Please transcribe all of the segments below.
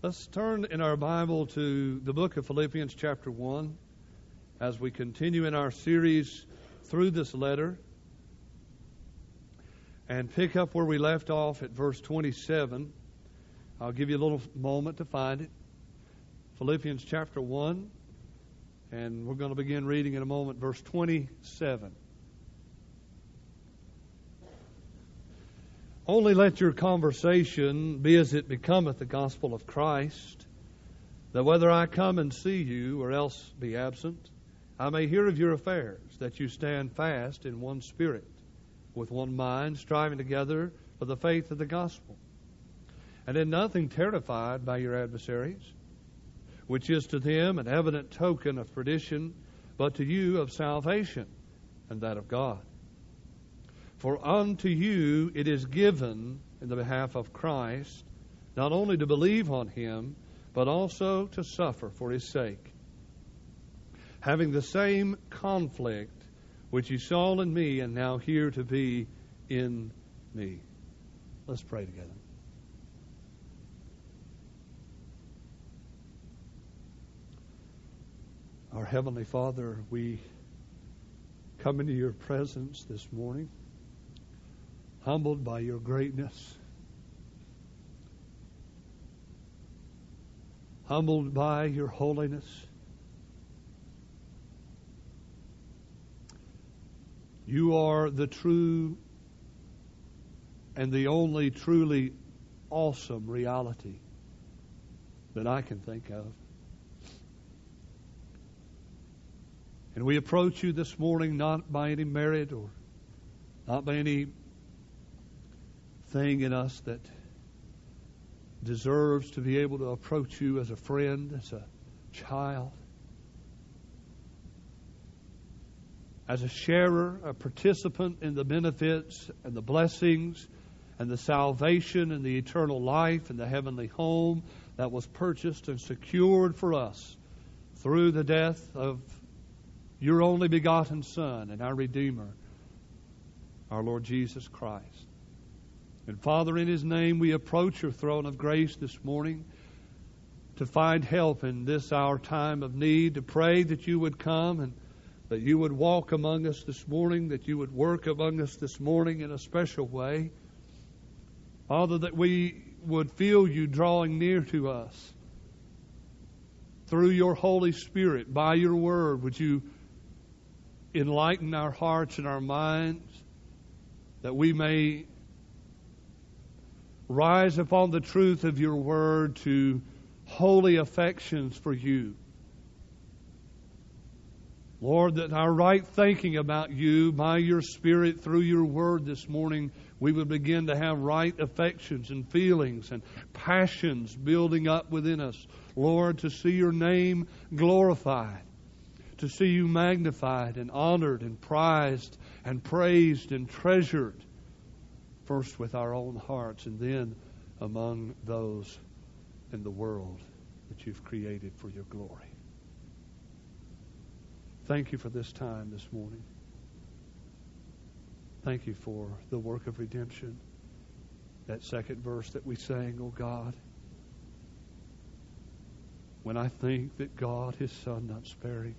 Let's turn in our Bible to the book of Philippians, chapter 1, as we continue in our series through this letter and pick up where we left off at verse 27. I'll give you a little moment to find it. Philippians chapter 1, and we're going to begin reading in a moment, verse 27. Only let your conversation be as it becometh the gospel of Christ, that whether I come and see you or else be absent, I may hear of your affairs, that you stand fast in one spirit, with one mind, striving together for the faith of the gospel, and in nothing terrified by your adversaries, which is to them an evident token of perdition, but to you of salvation, and that of God. For unto you it is given in the behalf of Christ not only to believe on him, but also to suffer for his sake. Having the same conflict which you saw in me and now hear to be in me. Let's pray together. Our Heavenly Father, we come into your presence this morning humbled by your greatness, humbled by your holiness. You are the true and the only truly awesome reality that I can think of. And we approach you this morning not by any merit or not by any thing in us that deserves to be able to approach you as a friend, as a child, as a sharer, a participant in the benefits and the blessings and the salvation and the eternal life and the heavenly home that was purchased and secured for us through the death of your only begotten Son and our Redeemer, our Lord Jesus Christ. And Father, in His name, we approach your throne of grace this morning to find help in this our time of need, to pray that you would come and that you would walk among us this morning, that you would work among us this morning in a special way. Father, that we would feel you drawing near to us through your Holy Spirit, by your word. Would you enlighten our hearts and our minds that we may rise upon the truth of your word to holy affections for you. Lord, that our right thinking about you by your Spirit through your word this morning, we would begin to have right affections and feelings and passions building up within us. Lord, to see your name glorified, to see you magnified and honored and prized and praised and treasured first with our own hearts and then among those in the world that you've created for your glory. Thank you for this time this morning. Thank you for the work of redemption. That second verse that we sang, oh God. When I think that God, His Son, not sparing,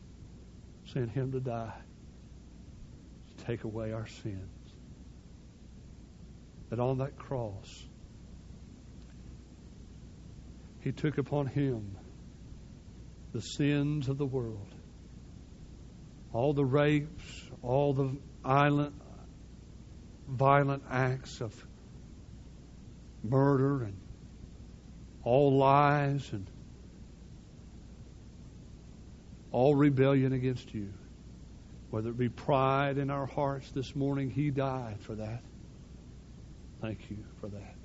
sent Him to die to take away our sins that on that cross, He took upon Him the sins of the world, all the rapes, all the violent, violent acts of murder and all lies and all rebellion against you. Whether it be pride in our hearts this morning, He died for that. Thank you for that.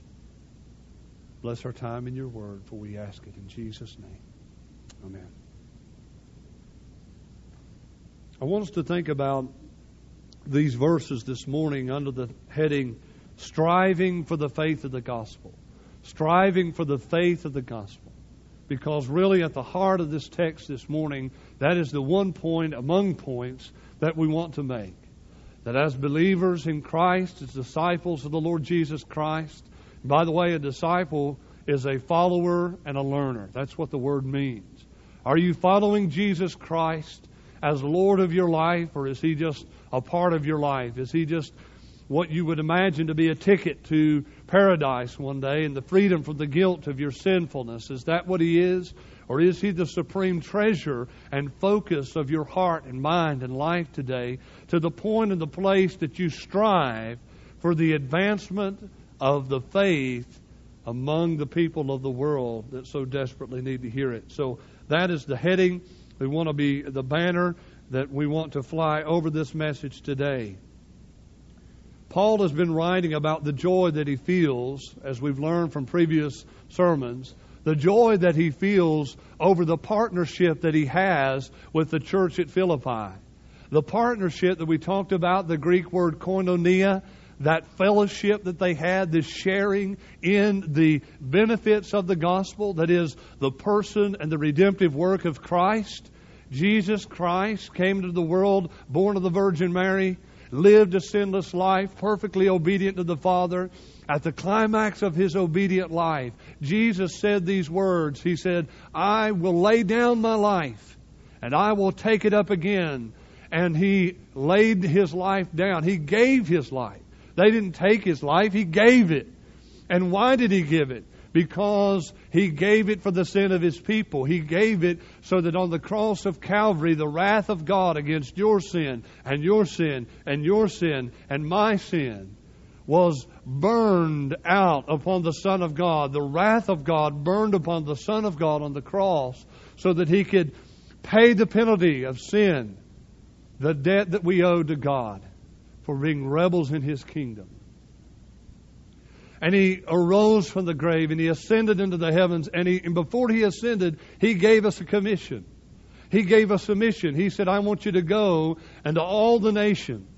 Bless our time in your word, for we ask it in Jesus' name. Amen. I want us to think about these verses this morning under the heading Striving for the Faith of the Gospel. Striving for the faith of the gospel. Because really, at the heart of this text this morning, that is the one point among points that we want to make that as believers in Christ, as disciples of the Lord Jesus Christ, by the way, a disciple is a follower and a learner. That's what the word means. Are you following Jesus Christ as Lord of your life, or is He just a part of your life? Is He just what you would imagine to be a ticket to paradise one day and the freedom from the guilt of your sinfulness? Is that what He is? Or is He the supreme treasure and focus of your heart and mind and life today to the point and the place that you strive for the advancement of the faith among the people of the world that so desperately need to hear it? So that is the heading. We want to be the banner that we want to fly over this message today. Paul has been writing about the joy that he feels, as we've learned from previous sermons, the joy that he feels over the partnership that he has with the church at Philippi. The partnership that we talked about, the Greek word koinonia, that fellowship that they had, this sharing in the benefits of the gospel, that is, the person and the redemptive work of Christ. Jesus Christ came to the world, born of the Virgin Mary, lived a sinless life, perfectly obedient to the Father. At the climax of his obedient life, Jesus said these words. He said, I will lay down my life and I will take it up again. And he laid his life down. He gave his life. They didn't take his life, he gave it. And why did he give it? Because he gave it for the sin of his people. He gave it so that on the cross of Calvary, the wrath of God against your sin and your sin and your sin and my sin was burned out upon the Son of God. The wrath of God burned upon the Son of God on the cross so that he could pay the penalty of sin, the debt that we owe to God for being rebels in his kingdom. And he arose from the grave and he ascended into the heavens. And, he, and before he ascended, he gave us a commission. He gave us a mission. He said, I want you to go and to all the nations,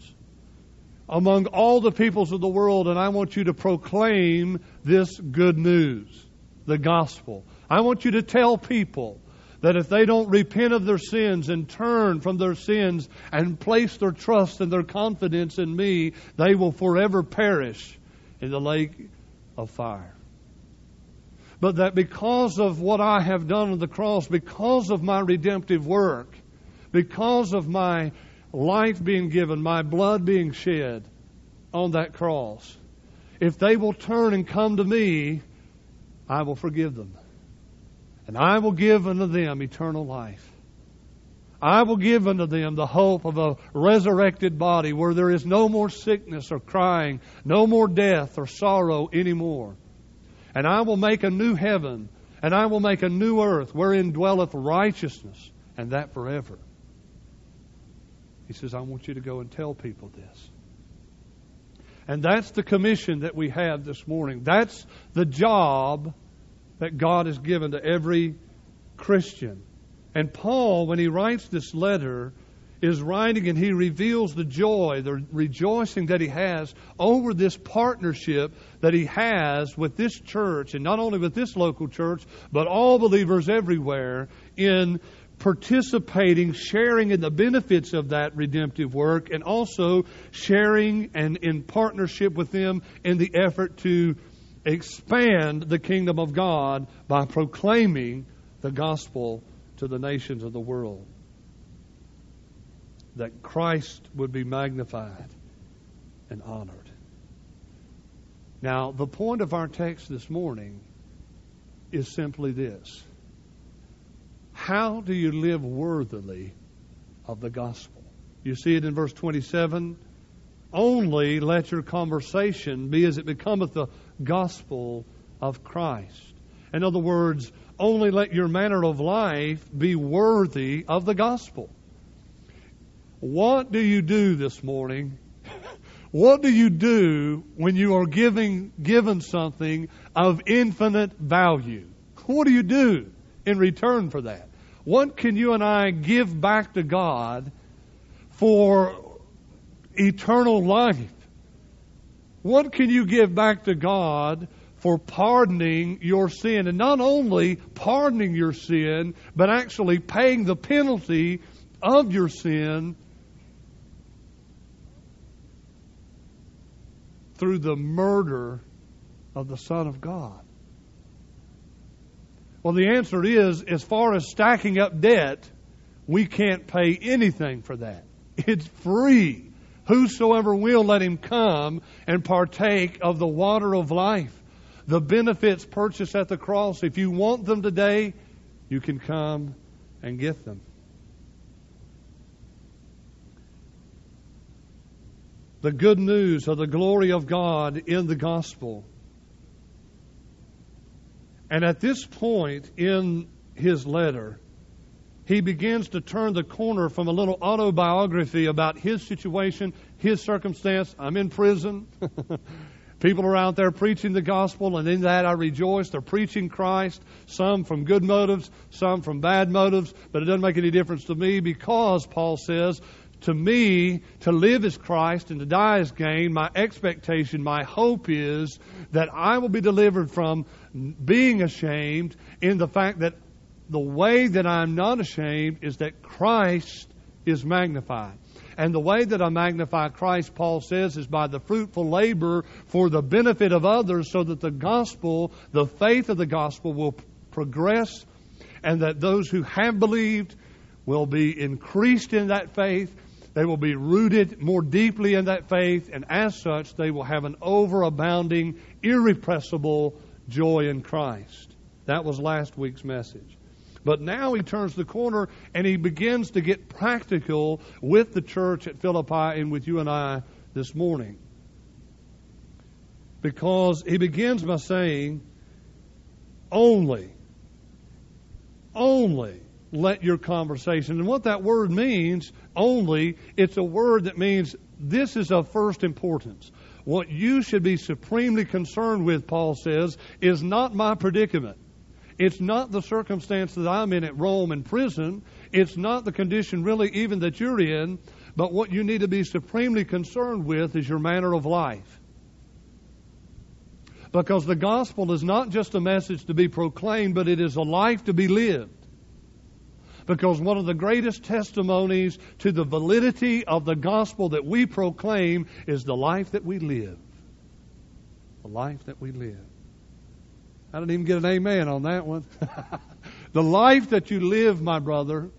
among all the peoples of the world, and I want you to proclaim this good news, the gospel. I want you to tell people that if they don't repent of their sins and turn from their sins and place their trust and their confidence in me, they will forever perish in the lake of fire. But that because of what I have done on the cross, because of my redemptive work, because of my life being given, my blood being shed on that cross, if they will turn and come to me, I will forgive them. And I will give unto them eternal life. I will give unto them the hope of a resurrected body where there is no more sickness or crying, no more death or sorrow anymore. And I will make a new heaven, and I will make a new earth wherein dwelleth righteousness, and that forever. He says, I want you to go and tell people this. And that's the commission that we have this morning. That's the job that God has given to every Christian. And Paul, when he writes this letter, is writing and he reveals the joy, the rejoicing that he has over this partnership that he has with this church, and not only with this local church, but all believers everywhere in participating, sharing in the benefits of that redemptive work, and also sharing and in partnership with them in the effort to expand the kingdom of God by proclaiming the gospel to the nations of the world. That Christ would be magnified and honored. Now, the point of our text this morning is simply this How do you live worthily of the gospel? You see it in verse 27 only let your conversation be as it becometh the gospel of Christ. In other words, only let your manner of life be worthy of the gospel. What do you do this morning? what do you do when you are giving given something of infinite value? What do you do in return for that? What can you and I give back to God for eternal life. What can you give back to God for pardoning your sin? And not only pardoning your sin, but actually paying the penalty of your sin through the murder of the Son of God. Well, the answer is as far as stacking up debt, we can't pay anything for that. It's free. Whosoever will, let him come and partake of the water of life. The benefits purchased at the cross. If you want them today, you can come and get them. The good news of the glory of God in the gospel. And at this point in his letter, he begins to turn the corner from a little autobiography about his situation, his circumstance. I'm in prison. People are out there preaching the gospel, and in that I rejoice. They're preaching Christ, some from good motives, some from bad motives, but it doesn't make any difference to me because, Paul says, to me, to live is Christ and to die is gain. My expectation, my hope is that I will be delivered from being ashamed in the fact that the way that I'm not ashamed is that Christ is magnified. And the way that I magnify Christ, Paul says, is by the fruitful labor for the benefit of others so that the gospel, the faith of the gospel will progress and that those who have believed will be increased in that faith. They will be rooted more deeply in that faith, and as such, they will have an overabounding, irrepressible joy in Christ. That was last week's message. But now he turns the corner and he begins to get practical with the church at Philippi and with you and I this morning. Because he begins by saying, only, only let your conversation. And what that word means, only, it's a word that means this is of first importance. What you should be supremely concerned with, Paul says, is not my predicament. It's not the circumstance that I'm in at Rome in prison. It's not the condition really even that you're in. But what you need to be supremely concerned with is your manner of life. Because the gospel is not just a message to be proclaimed, but it is a life to be lived. Because one of the greatest testimonies to the validity of the gospel that we proclaim is the life that we live. The life that we live. I didn't even get an amen on that one. the life that you live, my brother,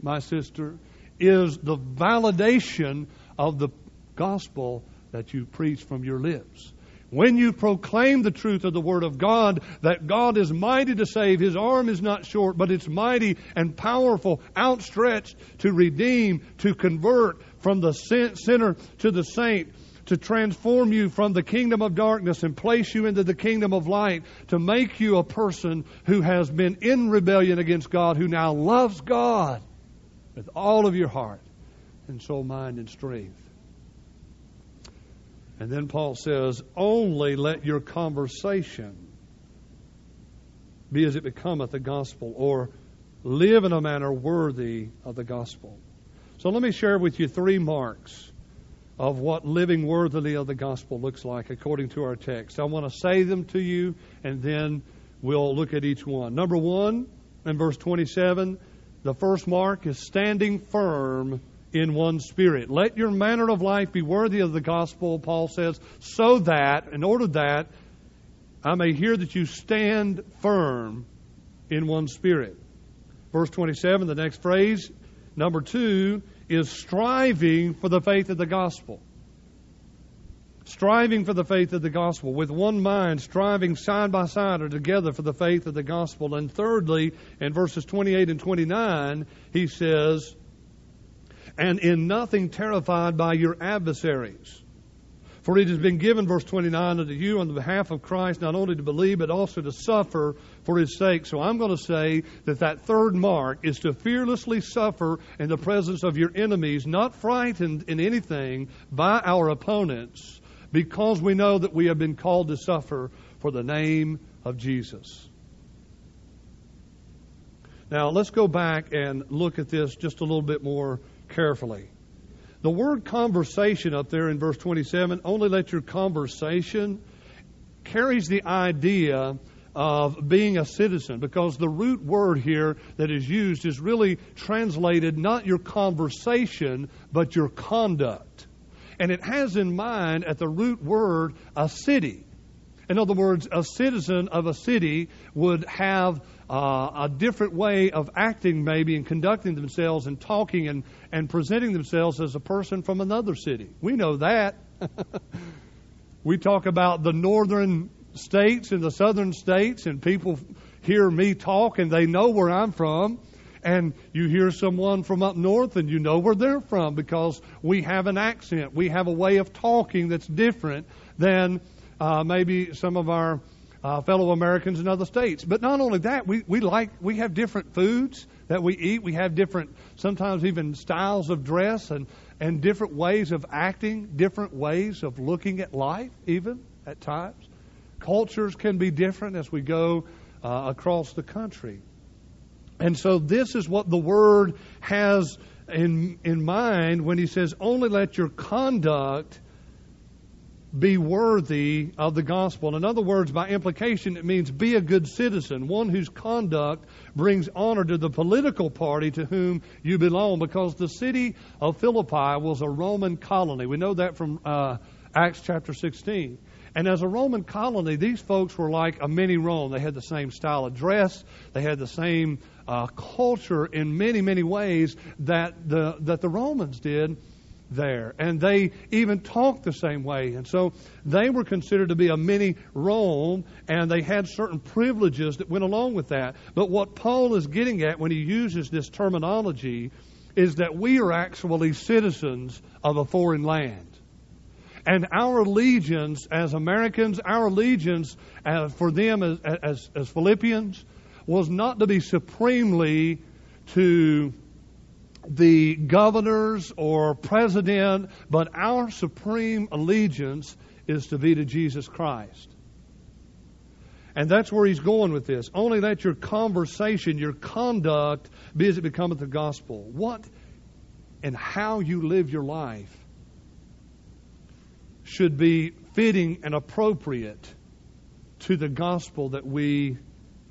my sister, is the validation of the gospel that you preach from your lips. When you proclaim the truth of the Word of God, that God is mighty to save, His arm is not short, but it's mighty and powerful, outstretched to redeem, to convert from the sinner to the saint, to transform you from the kingdom of darkness and place you into the kingdom of light, to make you a person who has been in rebellion against God, who now loves God with all of your heart and soul, mind, and strength. And then Paul says, only let your conversation be as it becometh the gospel, or live in a manner worthy of the gospel. So let me share with you three marks of what living worthily of the gospel looks like according to our text. I want to say them to you, and then we'll look at each one. Number one, in verse 27, the first mark is standing firm in one spirit. Let your manner of life be worthy of the gospel, Paul says, so that, in order that, I may hear that you stand firm in one spirit. Verse 27, the next phrase, number two, is striving for the faith of the gospel. Striving for the faith of the gospel, with one mind, striving side by side or together for the faith of the gospel. And thirdly, in verses 28 and 29, he says, And in nothing terrified by your adversaries for it has been given, verse 29, unto you on the behalf of Christ not only to believe, but also to suffer for his sake. So I'm going to say that that third mark is to fearlessly suffer in the presence of your enemies, not frightened in anything by our opponents, because we know that we have been called to suffer for the name of Jesus. Now, let's go back and look at this just a little bit more carefully. The word conversation up there in verse 27, only let your conversation, carries the idea of being a citizen because the root word here that is used is really translated not your conversation, but your conduct. And it has in mind at the root word a city. In other words, a citizen of a city would have uh, a different way of acting, maybe, and conducting themselves and talking and, and presenting themselves as a person from another city. We know that. we talk about the northern states and the southern states, and people hear me talk and they know where I'm from. And you hear someone from up north and you know where they're from because we have an accent. We have a way of talking that's different than uh, maybe some of our uh, fellow Americans in other states. But not only that, we, we like we have different foods that we eat. We have different, sometimes even styles of dress and and different ways of acting, different ways of looking at life, even at times. Cultures can be different as we go uh, across the country. And so this is what the word has in in mind when he says, "Only let your conduct." Be worthy of the gospel. In other words, by implication, it means be a good citizen, one whose conduct brings honor to the political party to whom you belong, because the city of Philippi was a Roman colony. We know that from uh, Acts chapter 16. And as a Roman colony, these folks were like a mini Rome. They had the same style of dress, they had the same uh, culture in many, many ways that the, that the Romans did there. And they even talked the same way. And so they were considered to be a mini Rome, and they had certain privileges that went along with that. But what Paul is getting at when he uses this terminology is that we are actually citizens of a foreign land. And our allegiance as Americans, our allegiance uh, for them as, as, as Philippians, was not to be supremely to the governors or president, but our supreme allegiance is to be to Jesus Christ. And that's where he's going with this. Only let your conversation, your conduct, be as it becometh the gospel. What and how you live your life should be fitting and appropriate to the gospel that we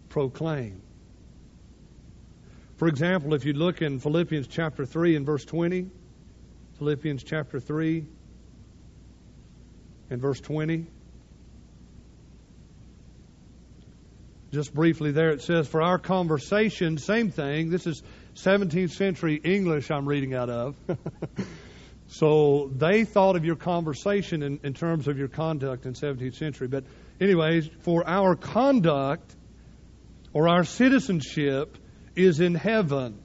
proclaim. For example, if you look in Philippians chapter 3 and verse 20, Philippians chapter 3 and verse 20. Just briefly there it says, For our conversation, same thing. This is 17th century English I'm reading out of. so they thought of your conversation in, in terms of your conduct in 17th century. But, anyways, for our conduct or our citizenship is in heaven,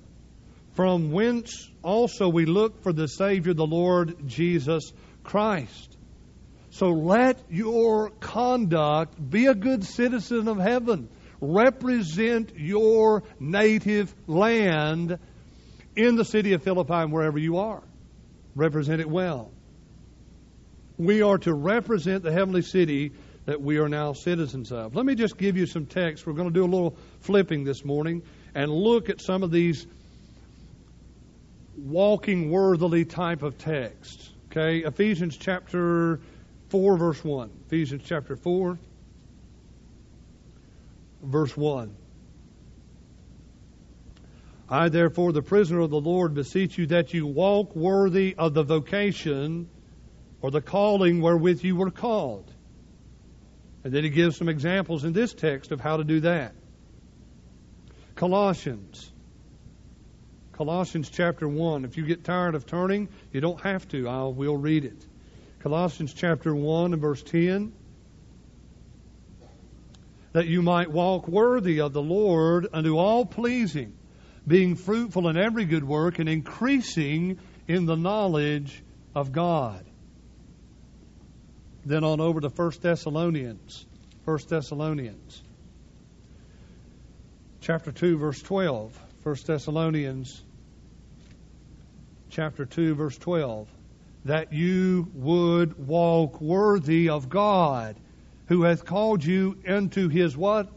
from whence also we look for the Savior, the Lord Jesus Christ. So let your conduct be a good citizen of heaven. Represent your native land in the city of Philippi and wherever you are. Represent it well. We are to represent the heavenly city that we are now citizens of. Let me just give you some text. We're going to do a little flipping this morning and look at some of these walking worthily type of texts. Okay, Ephesians chapter 4, verse 1. Ephesians chapter 4, verse 1. I, therefore, the prisoner of the Lord, beseech you that you walk worthy of the vocation or the calling wherewith you were called. And then he gives some examples in this text of how to do that. Colossians. Colossians chapter 1. If you get tired of turning, you don't have to. I will read it. Colossians chapter 1 and verse 10. That you might walk worthy of the Lord unto all pleasing, being fruitful in every good work and increasing in the knowledge of God. Then on over to 1 Thessalonians. 1 Thessalonians chapter 2, verse 12. 1 Thessalonians chapter 2, verse 12. That you would walk worthy of God, who hath called you into his what?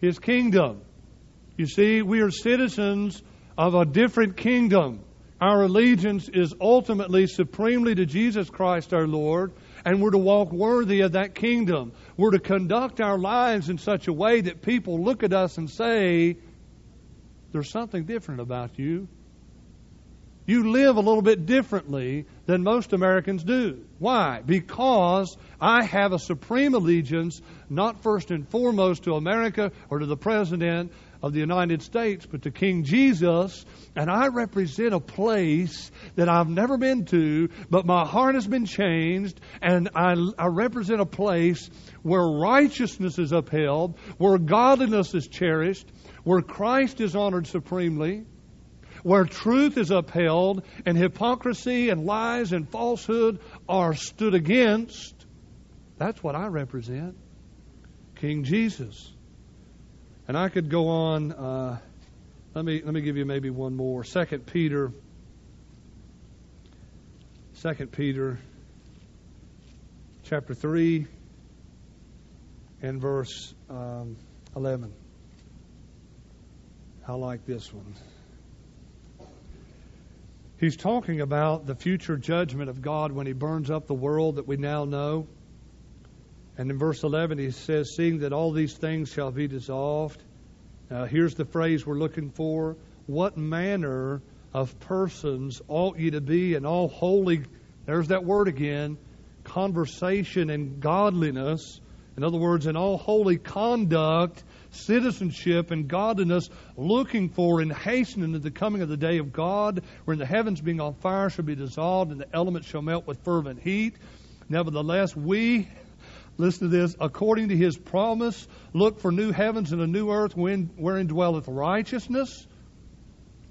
His kingdom. You see, we are citizens of a different kingdom. Our allegiance is ultimately supremely to Jesus Christ our Lord, and we're to walk worthy of that kingdom. We're to conduct our lives in such a way that people look at us and say, There's something different about you. You live a little bit differently than most Americans do. Why? Because I have a supreme allegiance, not first and foremost to America or to the President of the United States, but to King Jesus, and I represent a place that I've never been to, but my heart has been changed, and I, I represent a place where righteousness is upheld, where godliness is cherished, where Christ is honored supremely, where truth is upheld and hypocrisy and lies and falsehood are stood against. That's what I represent. King Jesus. And I could go on. Uh, let me let me give you maybe one more. Second Peter. Second Peter, chapter three, and verse um, eleven. I like this one. He's talking about the future judgment of God when He burns up the world that we now know. And in verse 11, he says, Seeing that all these things shall be dissolved. Now, here's the phrase we're looking for. What manner of persons ought ye to be in all holy, there's that word again, conversation and godliness. In other words, in all holy conduct citizenship and godliness, looking for and hastening to the coming of the day of God, wherein the heavens being on fire shall be dissolved, and the elements shall melt with fervent heat. Nevertheless, we, listen to this, according to his promise, look for new heavens and a new earth wherein dwelleth righteousness,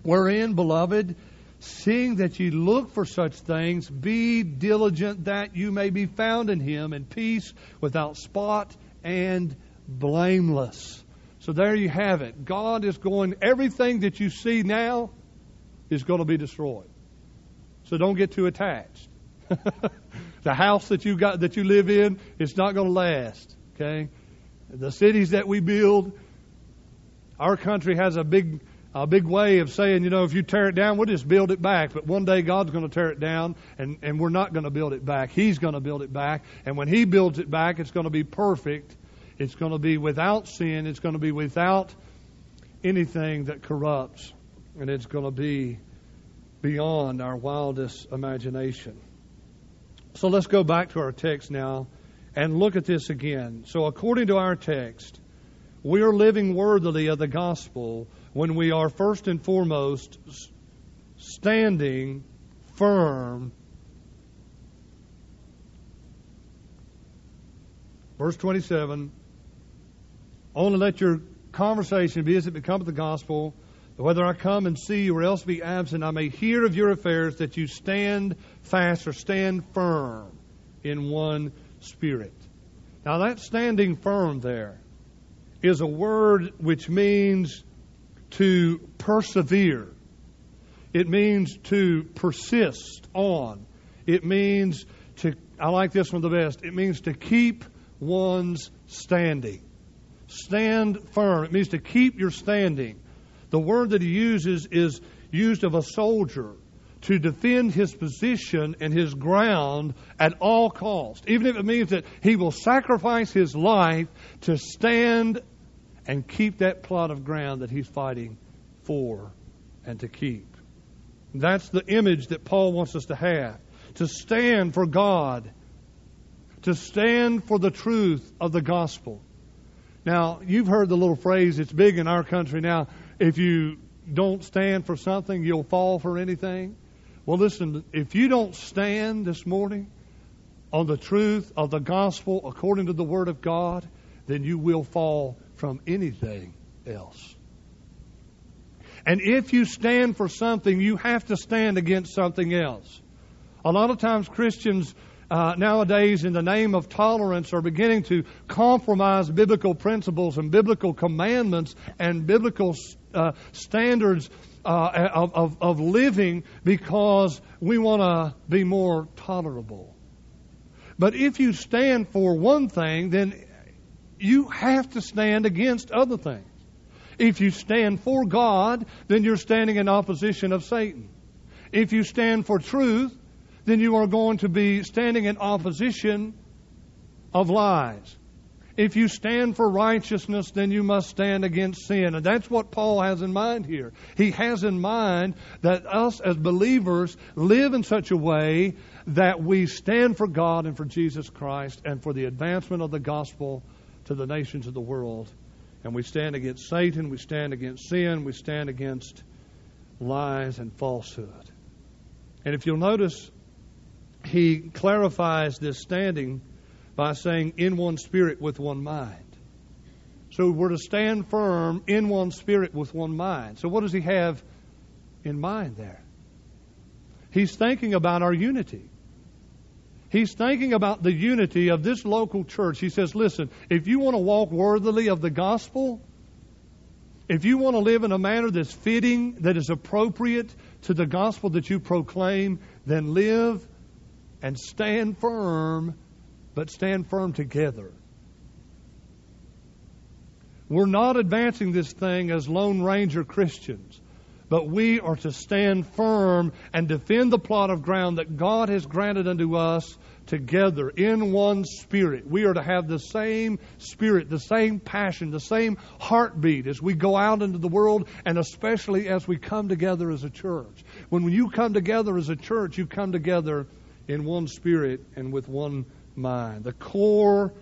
wherein, beloved, seeing that ye look for such things, be diligent that you may be found in him in peace, without spot and blameless. So there you have it. God is going, everything that you see now is going to be destroyed. So don't get too attached. the house that you got that you live in, it's not going to last. Okay? The cities that we build, our country has a big a big way of saying, you know, if you tear it down, we'll just build it back. But one day God's going to tear it down, and, and we're not going to build it back. He's going to build it back. And when He builds it back, it's going to be perfect it's going to be without sin. It's going to be without anything that corrupts. And it's going to be beyond our wildest imagination. So let's go back to our text now and look at this again. So, according to our text, we are living worthily of the gospel when we are first and foremost standing firm. Verse 27 only let your conversation be as it becometh the gospel, whether I come and see you or else be absent, I may hear of your affairs that you stand fast or stand firm in one spirit. Now, that standing firm there is a word which means to persevere. It means to persist on. It means to, I like this one the best, it means to keep one's standing. Stand firm. It means to keep your standing. The word that he uses is used of a soldier to defend his position and his ground at all cost, even if it means that he will sacrifice his life to stand and keep that plot of ground that he's fighting for and to keep. That's the image that Paul wants us to have. To stand for God, to stand for the truth of the gospel. Now, you've heard the little phrase, it's big in our country now, if you don't stand for something, you'll fall for anything. Well, listen, if you don't stand this morning on the truth of the gospel according to the Word of God, then you will fall from anything else. And if you stand for something, you have to stand against something else. A lot of times Christians uh, nowadays, in the name of tolerance, are beginning to compromise biblical principles and biblical commandments and biblical uh, standards uh, of, of, of living because we want to be more tolerable. But if you stand for one thing, then you have to stand against other things. If you stand for God, then you're standing in opposition of Satan. If you stand for truth, then you are going to be standing in opposition of lies. If you stand for righteousness, then you must stand against sin. And that's what Paul has in mind here. He has in mind that us as believers live in such a way that we stand for God and for Jesus Christ and for the advancement of the gospel to the nations of the world. And we stand against Satan, we stand against sin, we stand against lies and falsehood. And if you'll notice, he clarifies this standing by saying, in one spirit with one mind. So we're to stand firm in one spirit with one mind. So what does he have in mind there? He's thinking about our unity. He's thinking about the unity of this local church. He says, listen, if you want to walk worthily of the gospel, if you want to live in a manner that's fitting, that is appropriate to the gospel that you proclaim, then live and stand firm, but stand firm together. We're not advancing this thing as Lone Ranger Christians, but we are to stand firm and defend the plot of ground that God has granted unto us together in one spirit. We are to have the same spirit, the same passion, the same heartbeat as we go out into the world and especially as we come together as a church. When you come together as a church, you come together in one spirit and with one mind. The core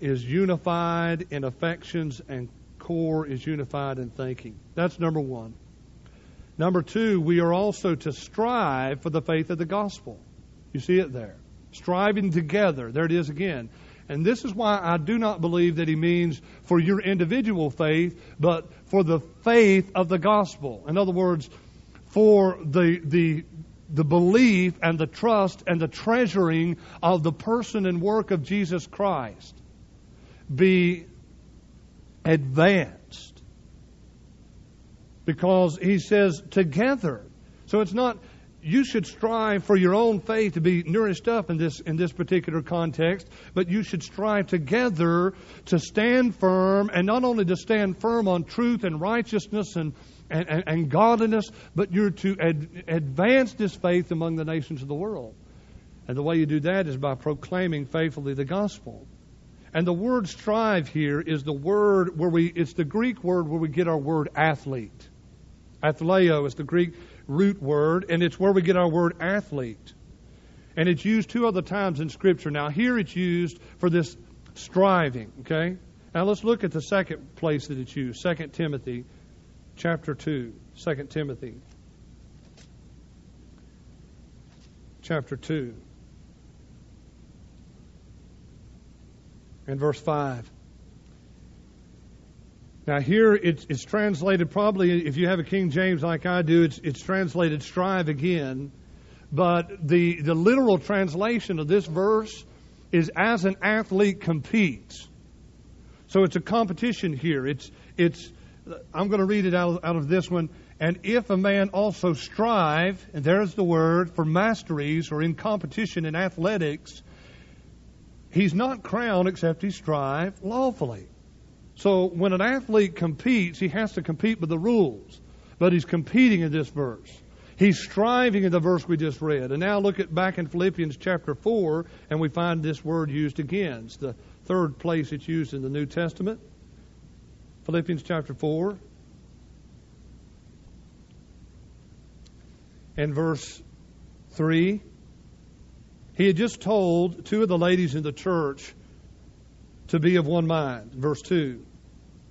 is unified in affections and core is unified in thinking. That's number one. Number two, we are also to strive for the faith of the gospel. You see it there striving together. There it is again. And this is why I do not believe that he means for your individual faith, but for the faith of the gospel. In other words, for the, the, the belief and the trust and the treasuring of the person and work of Jesus Christ be advanced. Because he says together. So it's not you should strive for your own faith to be nourished up in this in this particular context, but you should strive together to stand firm, and not only to stand firm on truth and righteousness and and, and, and godliness, but you're to ad, advance this faith among the nations of the world. And the way you do that is by proclaiming faithfully the gospel. And the word strive here is the word where we it's the Greek word where we get our word athlete. Athleo is the Greek root word, and it's where we get our word athlete. And it's used two other times in Scripture. Now, here it's used for this striving, okay? Now, let's look at the second place that it's used 2 Timothy chapter 2. 2 Timothy chapter 2. And verse 5. Now here it's, it's translated probably if you have a King James like I do, it's it's translated strive again. But the the literal translation of this verse is as an athlete competes. So it's a competition here. It's it's I'm going to read it out, out of this one. And if a man also strive, and there's the word for masteries or in competition in athletics, he's not crowned except he strive lawfully. So when an athlete competes, he has to compete with the rules. But he's competing in this verse. He's striving in the verse we just read. And now look at back in Philippians chapter 4, and we find this word used again. It's the third place it's used in the New Testament. Philippians chapter 4. And verse 3. He had just told two of the ladies in the church to be of one mind. Verse 2.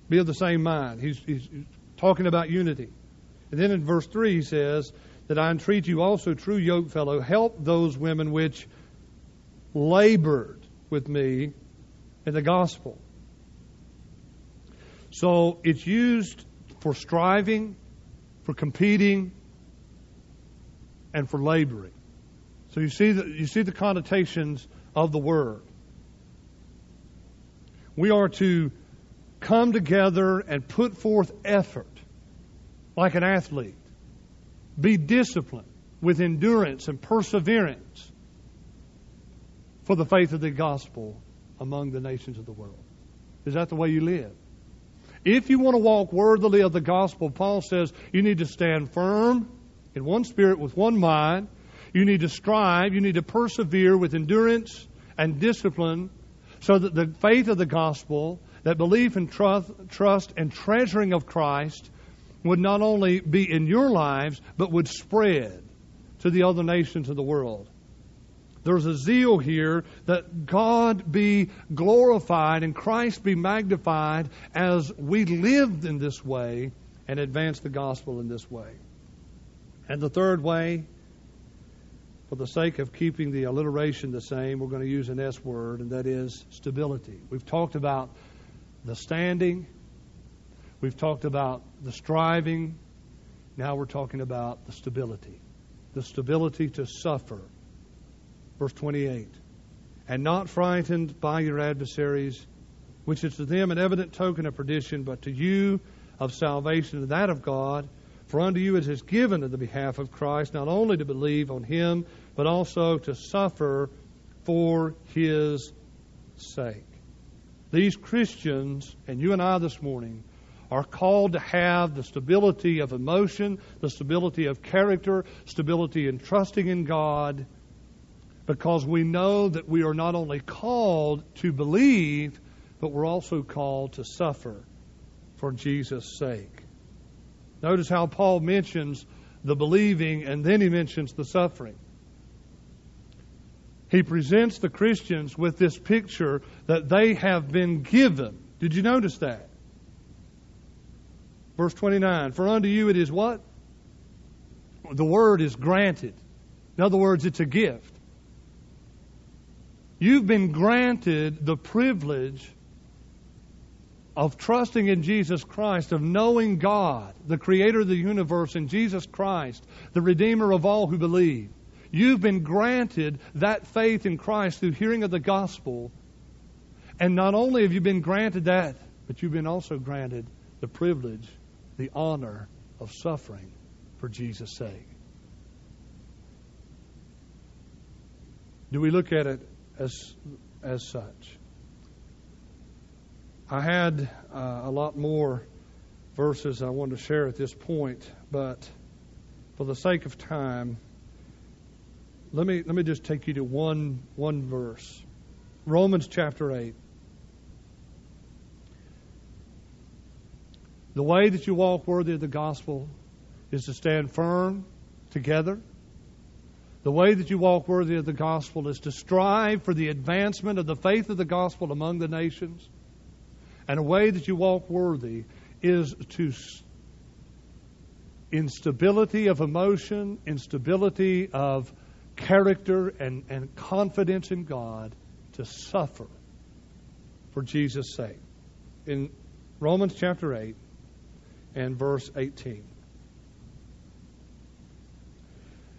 Be of the same mind. He's, he's talking about unity. And then in verse 3 he says, That I entreat you also, true yoke fellow, help those women which labored with me in the gospel. So it's used for striving, for competing, and for laboring. So you see the, you see the connotations of the word. We are to come together and put forth effort like an athlete. Be disciplined with endurance and perseverance for the faith of the gospel among the nations of the world. Is that the way you live? If you want to walk worthily of the gospel, Paul says you need to stand firm in one spirit with one mind. You need to strive. You need to persevere with endurance and discipline So that the faith of the gospel, that belief and trust, trust and treasuring of Christ would not only be in your lives, but would spread to the other nations of the world. There's a zeal here that God be glorified and Christ be magnified as we lived in this way and advance the gospel in this way. And the third way, for the sake of keeping the alliteration the same, we're going to use an S word, and that is stability. We've talked about the standing, we've talked about the striving, now we're talking about the stability. The stability to suffer Verse 28. And not frightened by your adversaries, which is to them an evident token of perdition, but to you of salvation and that of God. For unto you it is given in the behalf of Christ not only to believe on him, but also to suffer for his sake. These Christians, and you and I this morning, are called to have the stability of emotion, the stability of character, stability in trusting in God, because we know that we are not only called to believe, but we're also called to suffer for Jesus' sake. Notice how Paul mentions the believing and then he mentions the suffering. He presents the Christians with this picture that they have been given. Did you notice that? Verse 29 For unto you it is what? The word is granted. In other words, it's a gift. You've been granted the privilege of trusting in Jesus Christ, of knowing God, the creator of the universe, and Jesus Christ, the redeemer of all who believe. You've been granted that faith in Christ through hearing of the gospel. And not only have you been granted that, but you've been also granted the privilege, the honor of suffering for Jesus' sake. Do we look at it as as such. I had uh, a lot more verses I wanted to share at this point, but for the sake of time, let me let me just take you to one one verse. Romans chapter 8. The way that you walk worthy of the gospel is to stand firm together the way that you walk worthy of the gospel is to strive for the advancement of the faith of the gospel among the nations. And a way that you walk worthy is to, instability of emotion, instability of character, and, and confidence in God, to suffer for Jesus' sake. In Romans chapter 8 and verse 18.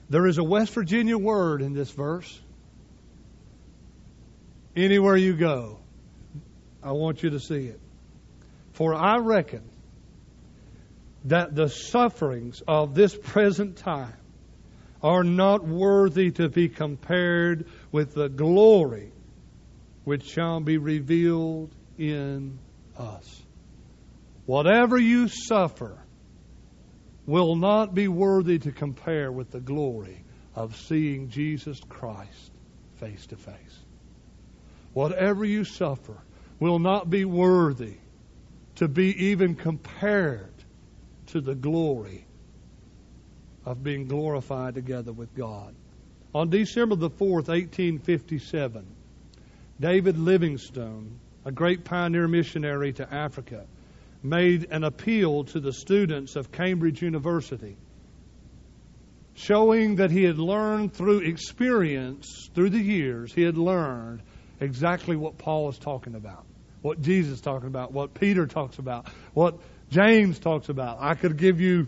There is a West Virginia word in this verse. Anywhere you go, I want you to see it. For I reckon that the sufferings of this present time are not worthy to be compared with the glory which shall be revealed in us. Whatever you suffer, will not be worthy to compare with the glory of seeing Jesus Christ face to face. Whatever you suffer will not be worthy to be even compared to the glory of being glorified together with God. On December the 4th, 1857, David Livingstone, a great pioneer missionary to Africa, made an appeal to the students of Cambridge University, showing that he had learned through experience, through the years, he had learned exactly what Paul was talking about, what Jesus is talking about, what Peter talks about, what James talks about. I could give you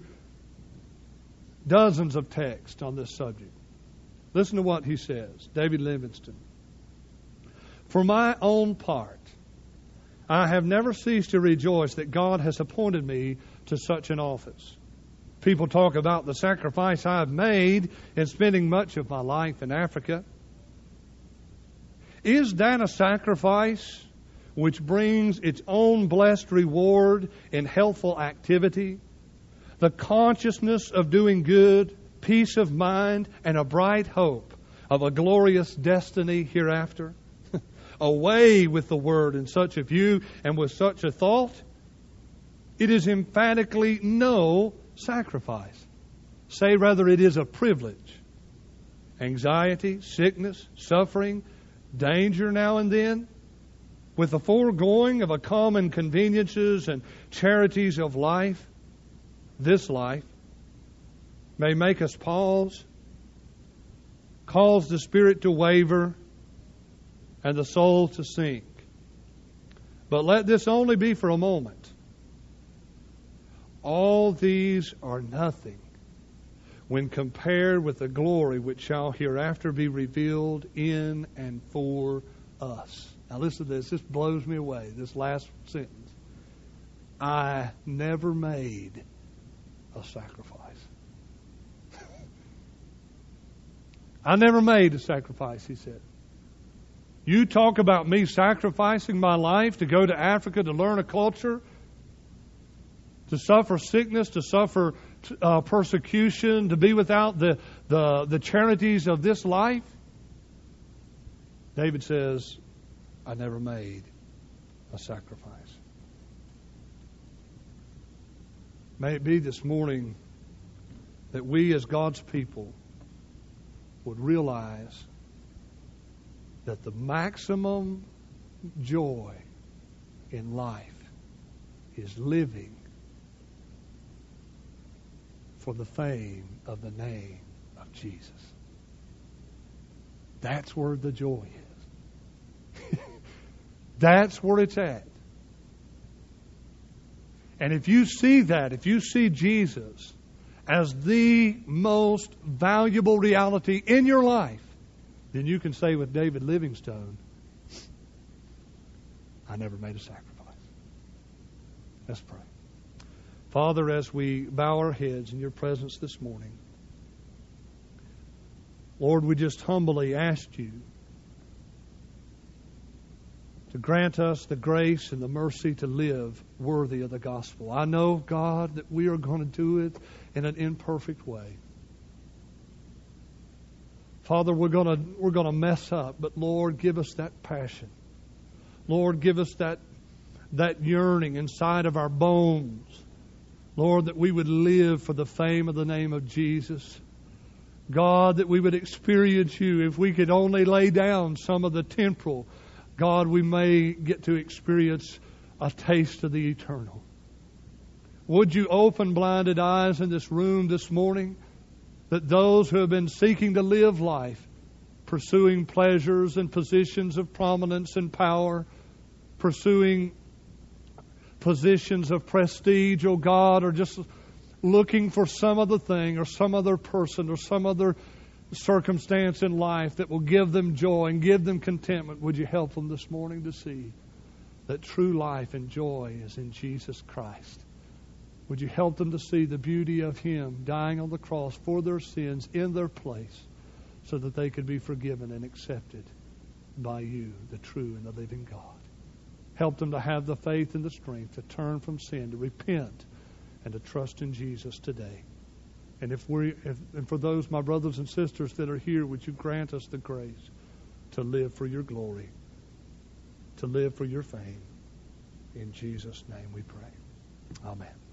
dozens of texts on this subject. Listen to what he says, David Livingstone. For my own part, I have never ceased to rejoice that God has appointed me to such an office. People talk about the sacrifice I've made in spending much of my life in Africa. Is that a sacrifice which brings its own blessed reward in healthful activity? The consciousness of doing good, peace of mind, and a bright hope of a glorious destiny hereafter? Away with the word in such a view and with such a thought, it is emphatically no sacrifice. Say rather, it is a privilege. Anxiety, sickness, suffering, danger now and then, with the foregoing of a common conveniences and charities of life, this life, may make us pause, cause the spirit to waver, and the soul to sink. But let this only be for a moment. All these are nothing when compared with the glory which shall hereafter be revealed in and for us. Now, listen to this. This blows me away, this last sentence. I never made a sacrifice. I never made a sacrifice, he said. You talk about me sacrificing my life to go to Africa to learn a culture, to suffer sickness, to suffer uh, persecution, to be without the, the, the charities of this life? David says, I never made a sacrifice. May it be this morning that we as God's people would realize that the maximum joy in life is living for the fame of the name of Jesus. That's where the joy is. That's where it's at. And if you see that, if you see Jesus as the most valuable reality in your life, then you can say with David Livingstone, I never made a sacrifice. Let's pray. Father, as we bow our heads in your presence this morning, Lord, we just humbly ask you to grant us the grace and the mercy to live worthy of the gospel. I know, God, that we are going to do it in an imperfect way. Father, we're to we're to mess up, but Lord, give us that passion. Lord, give us that that yearning inside of our bones Lord, that we would live for the fame of the name of Jesus. God, that we would experience you. If we could only lay down some of the temporal, God, we may get to experience a taste of the eternal. Would you open blinded eyes in this room this morning that those who have been seeking to live life, pursuing pleasures and positions of prominence and power, pursuing positions of prestige, oh God, or just looking for some other thing or some other person or some other circumstance in life that will give them joy and give them contentment, would you help them this morning to see that true life and joy is in Jesus Christ? Would you help them to see the beauty of Him dying on the cross for their sins in their place so that they could be forgiven and accepted by you, the true and the living God? Help them to have the faith and the strength to turn from sin, to repent, and to trust in Jesus today. And if we, if, and for those my brothers and sisters that are here, would you grant us the grace to live for your glory, to live for your fame? In Jesus' name we pray. Amen.